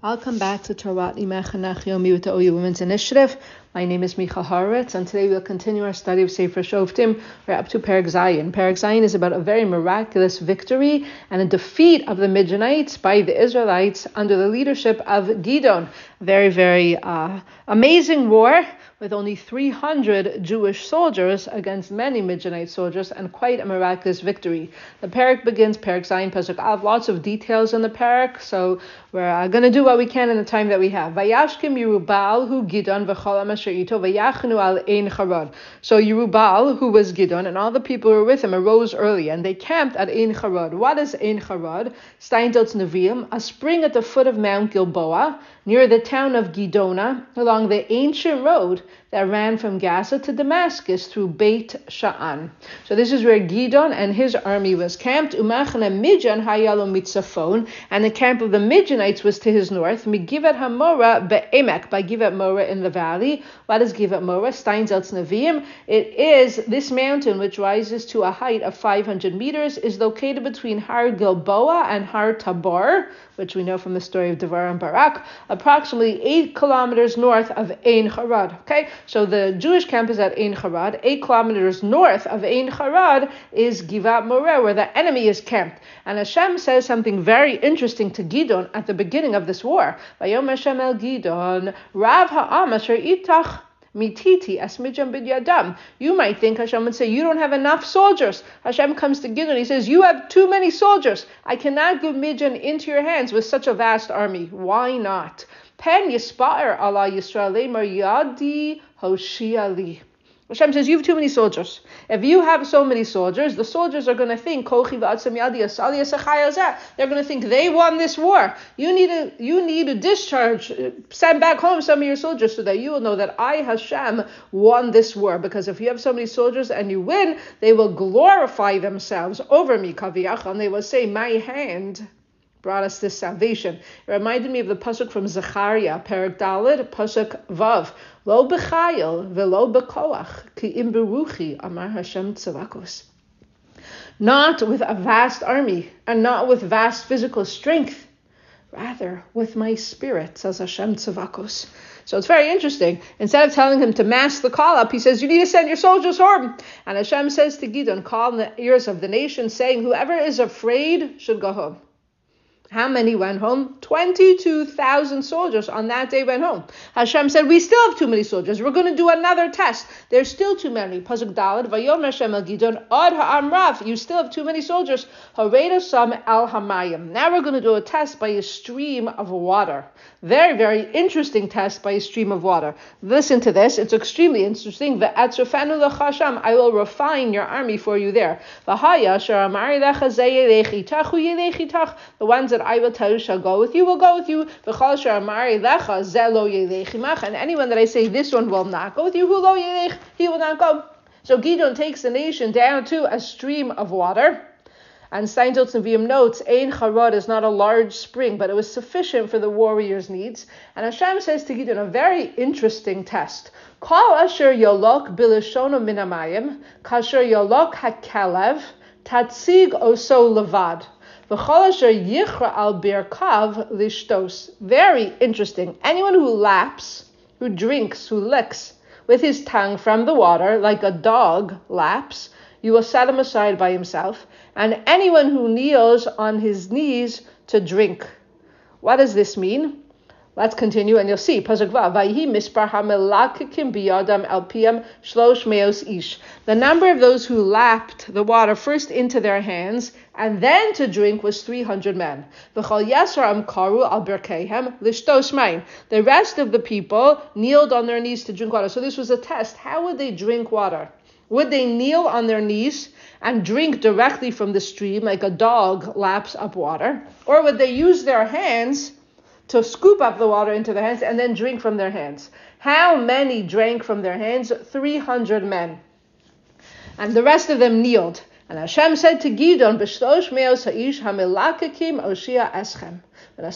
I'll come back to Torat Imecha Nach Yomi with the OU Women's Initiative. My name is Michal Horowitz, and today we'll continue our study of Sefer Shoftim. We're up to Perek Zayin. Perek Zayin is about a very miraculous victory and a defeat of the Midianites by the Israelites under the leadership of Gidon. Very, very uh, amazing war with only 300 Jewish soldiers against many Midianite soldiers, and quite a miraculous victory. The parak begins, parak Zayin, Pasuk Av, lots of details in the parak, so we're uh, going to do what we can in the time that we have. Vayashkim Yerubal, who Gidon, v'chol Ito, vayachnu al ein charad. So Yerubal, who was Gidon, and all the people who were with him arose early, and they camped at Ein Charad. What is Ein Charad? Steinsaltz Nevi'im, a spring at the foot of Mount Gilboa, near the town of Gidona, along the ancient road that ran from Gaza to Damascus through Beit Sha'an. So this is where Gidon and his army was camped. Umachana Midjan hayalo mitzafon, and the camp of the Midianites was to his north. Migivat Hamora be'emek, by Givat Mora in the valley. What is Givat Mora? Steinsaltz Nevi'im. It is this mountain which rises to a height of 500 meters, is located between Har Gilboa and Har Tabor, which we know from the story of Devorah and Barak, approximately eight kilometers north of Ein Harad. Okay, so the Jewish camp is at Ein Harad. Eight kilometers north of Ein Harad is Givat Moreh, where the enemy is camped. And Hashem says something very interesting to Gidon at the beginning of this war. Vayom Hashem el Gidon, Rav ha'am asher itach Mititi asmijam bidyadam. You might think Hashem would say, You don't have enough soldiers. Hashem comes to Gideon. And he says, You have too many soldiers. I cannot give Midian into your hands with such a vast army. Why not? Pen yispa'er ala Yisrael yadi hoshiali. Hashem says, You have too many soldiers. If you have so many soldiers, the soldiers are going to think, eh. They're going to think they won this war. You need to, you need to discharge, send back home some of your soldiers so that you will know that I, Hashem, won this war. Because if you have so many soldiers and you win, they will glorify themselves over me, and they will say, My hand brought us this salvation. It reminded me of the pasuk from Zechariah, Perak Dalit, pasuk Vav. Lo b'chayil velo b'koach ki im beruchi amar Hashem tzavakos. Not with a vast army and not with vast physical strength, rather with my spirit, says Hashem tzavakos. So it's very interesting. Instead of telling him to mass the call up, he says, You need to send your soldiers home. And Hashem says to Gidon, Call in the ears of the nation, saying, Whoever is afraid should go home. How many went home? 22,000 soldiers on that day went home. Hashem said, We still have too many soldiers. We're going to do another test. There's still too many. You still have too many soldiers. Sam al Hamayim. Now we're going to do a test by a stream of water. Very, very interesting test by a stream of water. Listen to this. It's extremely interesting. I will refine your army for you there. The ones that that I will tell you shall go with you will go with you. And anyone that I say this one will not go with you, he will not go. So Gidon takes the nation down to a stream of water. And Steinsaltz Nevi'im notes, Ein Charad is not a large spring, but it was sufficient for the warrior's needs. And Hashem says to Gidon a very interesting test. Kal asher yolok bilishono minamayim, kasher yolok hakelev, tatzig oso levad. Very interesting. Anyone who laps, who drinks, who licks with his tongue from the water, like a dog laps, you will set him aside by himself. And anyone who kneels on his knees to drink. What does this mean? Let's continue and you'll see. The number of those who lapped the water first into their hands and then to drink was 300 men. The rest of the people kneeled on their knees to drink water. So this was a test. How would they drink water? Would they kneel on their knees and drink directly from the stream like a dog laps up water? Or would they use their hands to scoop up the water into their hands and then drink from their hands. How many drank from their hands? 300 men. And the rest of them kneeled. And Hashem said to Gidon, B'shlosh meos ha'ish hamilakakim oshia eschem. And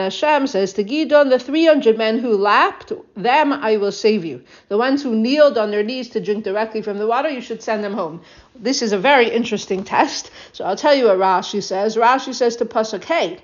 Hashem says to Gidon, the 300 men who lapped, them I will save you. The ones who kneeled on their knees to drink directly from the water, you should send them home. This is a very interesting test. So I'll tell you what Rashi says. Rashi says to Pasuk, hey,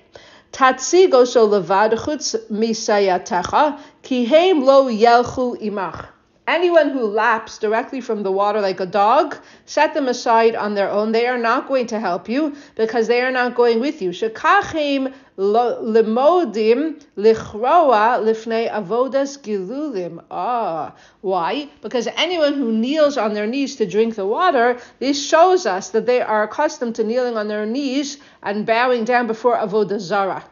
Tatsigo so levad chutz misayatecha, ki heim lo yelchu imach. Anyone who laps directly from the water like a dog, set them aside on their own. They are not going to help you because they are not going with you. Shekachim limodim lichroa lifnei avodas gilulim. Ah, why? Because anyone who kneels on their knees to drink the water, this shows us that they are accustomed to kneeling on their knees and bowing down before avodah zarah.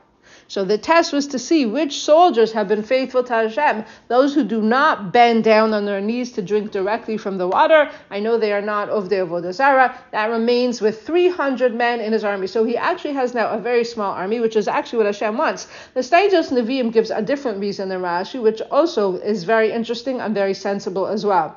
So the test was to see which soldiers have been faithful to Hashem. Those who do not bend down on their knees to drink directly from the water. I know they are not of the Avodah Zarah. That remains with 300 men in his army. So he actually has now a very small army, which is actually what Hashem wants. The Steinsaltz Nevi'im gives a different reason than Rashi, which also is very interesting and very sensible as well.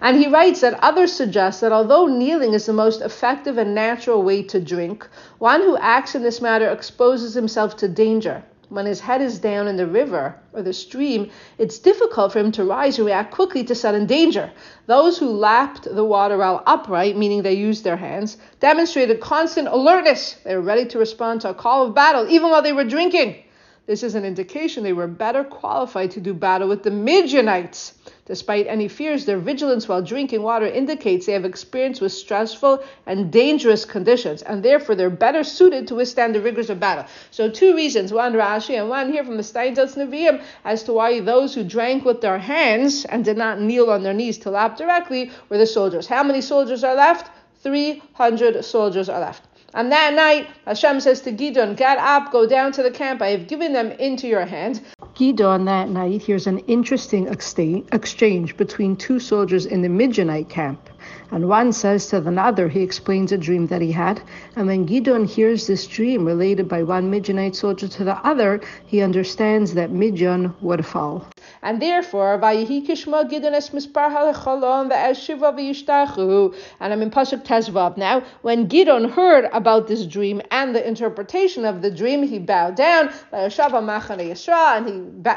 And he writes that others suggest that although kneeling is the most effective and natural way to drink, one who acts in this matter exposes himself to danger. When his head is down in the river or the stream, it's difficult for him to rise and react quickly to sudden danger. Those who lapped the water while upright, meaning they used their hands, demonstrated constant alertness. They were ready to respond to a call of battle, even while they were drinking. This is an indication they were better qualified to do battle with the Midianites. Despite any fears, their vigilance while drinking water indicates they have experience with stressful and dangerous conditions, and therefore they're better suited to withstand the rigors of battle. So, two reasons one Rashi and one here from the Steinsaltz Nevi'im as to why those who drank with their hands and did not kneel on their knees to lap directly were the soldiers. How many soldiers are left? 300 soldiers are left. And that night, Hashem says to Gidon, Get up, go down to the camp. I have given them into your hands. Gidon that night hears an interesting exchange between two soldiers in the Midianite camp. And one says to another, he explains a dream that he had. And when Gidon hears this dream related by one Midianite soldier to the other, he understands that Midian would fall. And therefore, Vayihikishma Gidon es mispar halachalon ve'eshiva v'yishtachu. And I'm in Pasuk Tezvav now. When Gidon heard about this dream and the interpretation of the dream, he bowed down, and he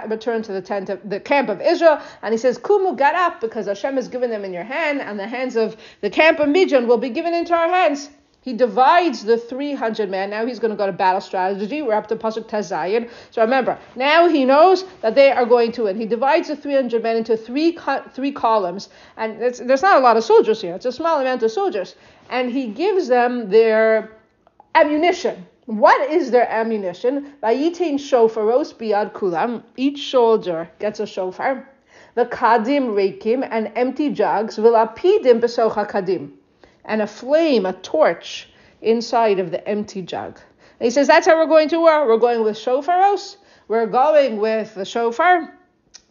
returned to the tent of the camp of Israel, and he says, Kumu, get up, because Hashem has given them in your hand, and the hands of the camp of Midian will be given into our hands. He divides the 300 men. Now he's going to go to battle strategy. We're up to Pasuk Tazayin. So remember, now he knows that they are going to win. He divides the 300 men into three three columns. And there's not a lot of soldiers here. It's a small amount of soldiers. And he gives them their ammunition. What is their ammunition? Vayitain shofaros biad kulam. Each soldier gets a shofar. The kadim rekim and empty jugs. Vilapidim besocha kadim and a flame, a torch, inside of the empty jug. And he says, That's how we're going to war. We're going with shofaros. We're going with the shofar,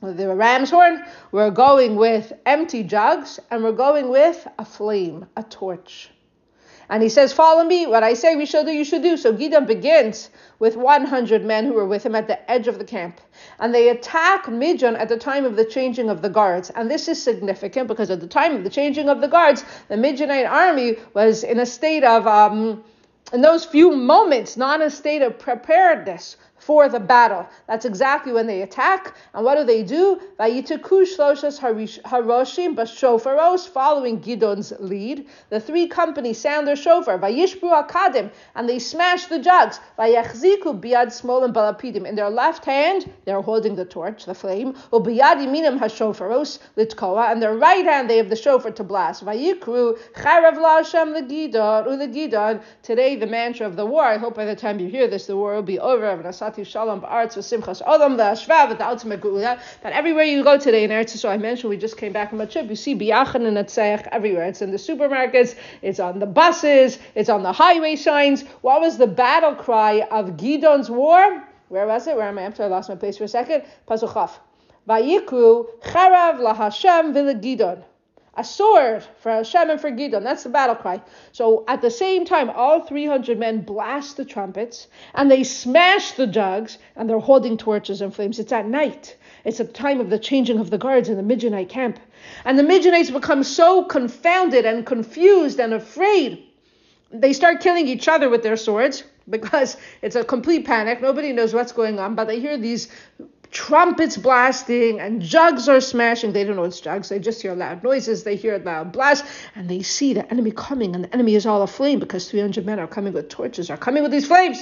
with the ram's horn. We're going with empty jugs, and we're going with a flame, a torch. And he says, Follow me. What I say we shall do, you should do. So Gideon begins with 100 men who were with him at the edge of the camp. And they attack Midian at the time of the changing of the guards. And this is significant because at the time of the changing of the guards, the Midianite army was in a state of, um, in those few moments, not a state of preparedness for the battle. That's exactly when they attack. And what do they do? Haroshim Bashofaros, following Gidon's lead. The three companies sound their shofar, Vayishbu Akadim, and they smash the jugs. Vayachziku Biad Smol and Balapidim. In their left hand, they're holding the torch, the flame. Ubiyad Yiminim Hashofaros, Litkoa, and their right hand, they have the shofar to blast. Vayikru Charav Lashem the Gidon, Gidon. Today, the mantra of the war, I hope by the time you hear this, the war will be over. That everywhere you go today in Eretz Yisrael, I mentioned we just came back from a trip. You see Biachan and Atzeach everywhere. It's in the supermarkets, it's on the buses, it's on the highway signs. What was the battle cry of Gidon's war? Where was it? Where am I? I'm sorry, I lost my place for a second. Pasuchaf. Vayikru charav lahashem v'legidon a sword for Hashem and for Gidon. That's the battle cry. So at the same time, all 300 men blast the trumpets and they smash the jugs and they're holding torches and flames. It's at night. It's a time of the changing of the guards in the Midianite camp. And the Midianites become so confounded and confused and afraid they start killing each other with their swords because it's a complete panic. Nobody knows what's going on, but they hear these trumpets blasting and jugs are smashing. They don't know it's jugs. They just hear loud noises. They hear loud blasts and they see the enemy coming and the enemy is all aflame because 300 men are coming with torches, are coming with these flames.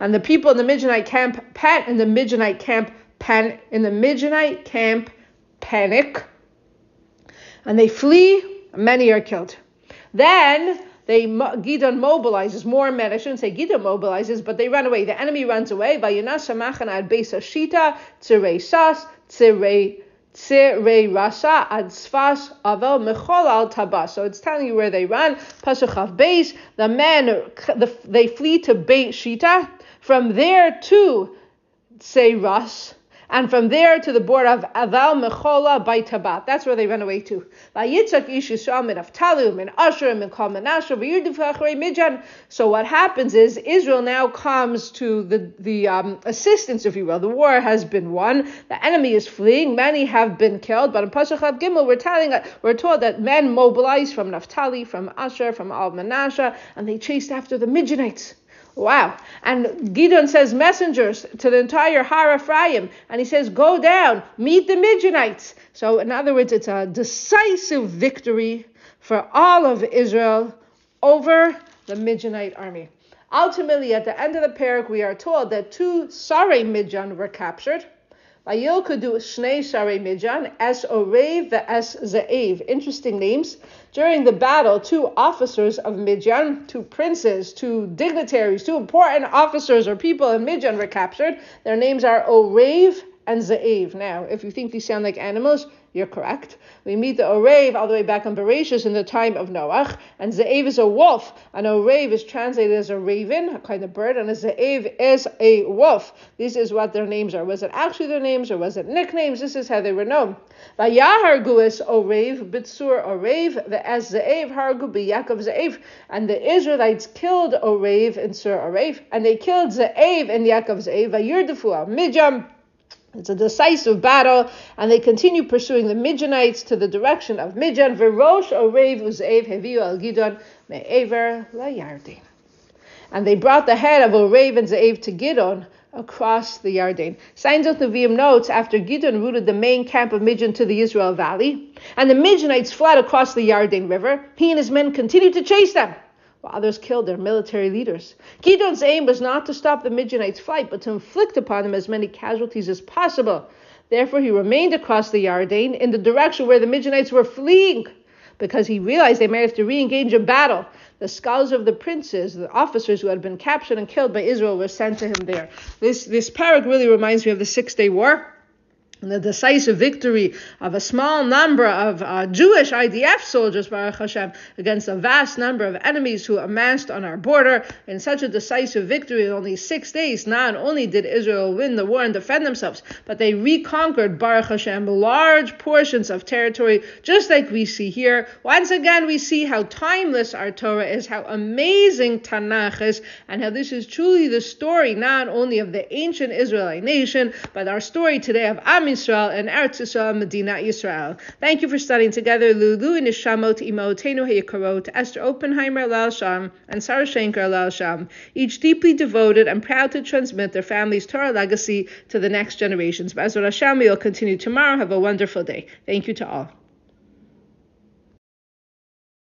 And the people in the Midianite camp panic in the Midianite camp pan in the Midianite camp panic and they flee. Many are killed. Then they Gidon mobilizes more men. I shouldn't say Gidon mobilizes, but they run away. The enemy runs away. Vayinasa machan ad besa shita tzirei sas tzirei tzirei rasa ad sfas avel mechol al tabas. So it's telling you where they run. Pasuk base. The men they flee to Beit Shita. From there to Seiras and from there to the border of Aval Mechola by Tabat. That's where they ran away to. So what happens is Israel now comes to the the um, assistance, if you will. The war has been won. The enemy is fleeing. Many have been killed. But in Pasuk Gimel, we're telling we're told that men mobilized from Naphtali, from Asher, from Al and they chased after the Midianites. Wow. And Gideon says messengers to the entire Har Ephraim, and he says, Go down, meet the Midianites. So, in other words, it's a decisive victory for all of Israel over the Midianite army. Ultimately, at the end of the parak, we are told that two Sare Midian were captured. Vayil could do Shnei Sare Midian, Es Orev, Es Ze'ev. Interesting names. During the battle, two officers of Midian, two princes, two dignitaries, two important officers or people in Midian were captured. Their names are Orev and Ze'ev. Now, if you think these sound like animals, you're correct. We meet the Orev all the way back in Bereshit in the time of Noach, and Ze'ev is a wolf. An Orev is translated as a raven, a kind of bird, and a Ze'ev is a wolf. This is what their names are. Was it actually their names or was it nicknames? This is how they were known. Vayahargu is Orev, Bitsur Orev, the as Ze'ev Hargu Yekev Ze'ev. And the Israelites killed Orev in Sur Orev, and they killed Ze'ev in Yekev Ze'ev, Vayirdafu Midjam. It's a decisive battle, and they continue pursuing the Midianites to the direction of Midian. Verosh Orev Uzev Heviu Al Gidon Me'ever LaYardin. And they brought the head of Orev and Ze'ev to Gidon across the Yarden. Steinsaltz Nevi'im notes after Gidon routed the main camp of Midian to the Israel Valley, and the Midianites fled across the Yarden River, he and his men continued to chase them while others killed their military leaders. Gideon's aim was not to stop the Midianites' flight, but to inflict upon them as many casualties as possible. Therefore, he remained across the Yarden in the direction where the Midianites were fleeing, because he realized they might have to re-engage in battle. The skulls of the princes, the officers who had been captured and killed by Israel, were sent to him there. This this parak really reminds me of the Six Day War the decisive victory of a small number of uh, Jewish IDF soldiers, Baruch Hashem, against a vast number of enemies who amassed on our border. In such a decisive victory in only six days, not only did Israel win the war and defend themselves, but they reconquered, Baruch Hashem, large portions of territory, just like we see here. Once again, we see how timeless our Torah is, how amazing Tanakh is, and how this is truly the story not only of the ancient Israelite nation, but our story today of Am Yisrael and Eretz Yisrael, Medina Yisrael. Thank you for studying together Lulu and Nishamot Imotenu Hayakarot, Esther Oppenheimer Lal Sham, and Sarah Shanker Lal Sham, each deeply devoted and proud to transmit their family's Torah legacy to the next generations. Bezrat Hashem, we will continue tomorrow. Have a wonderful day. Thank you to all.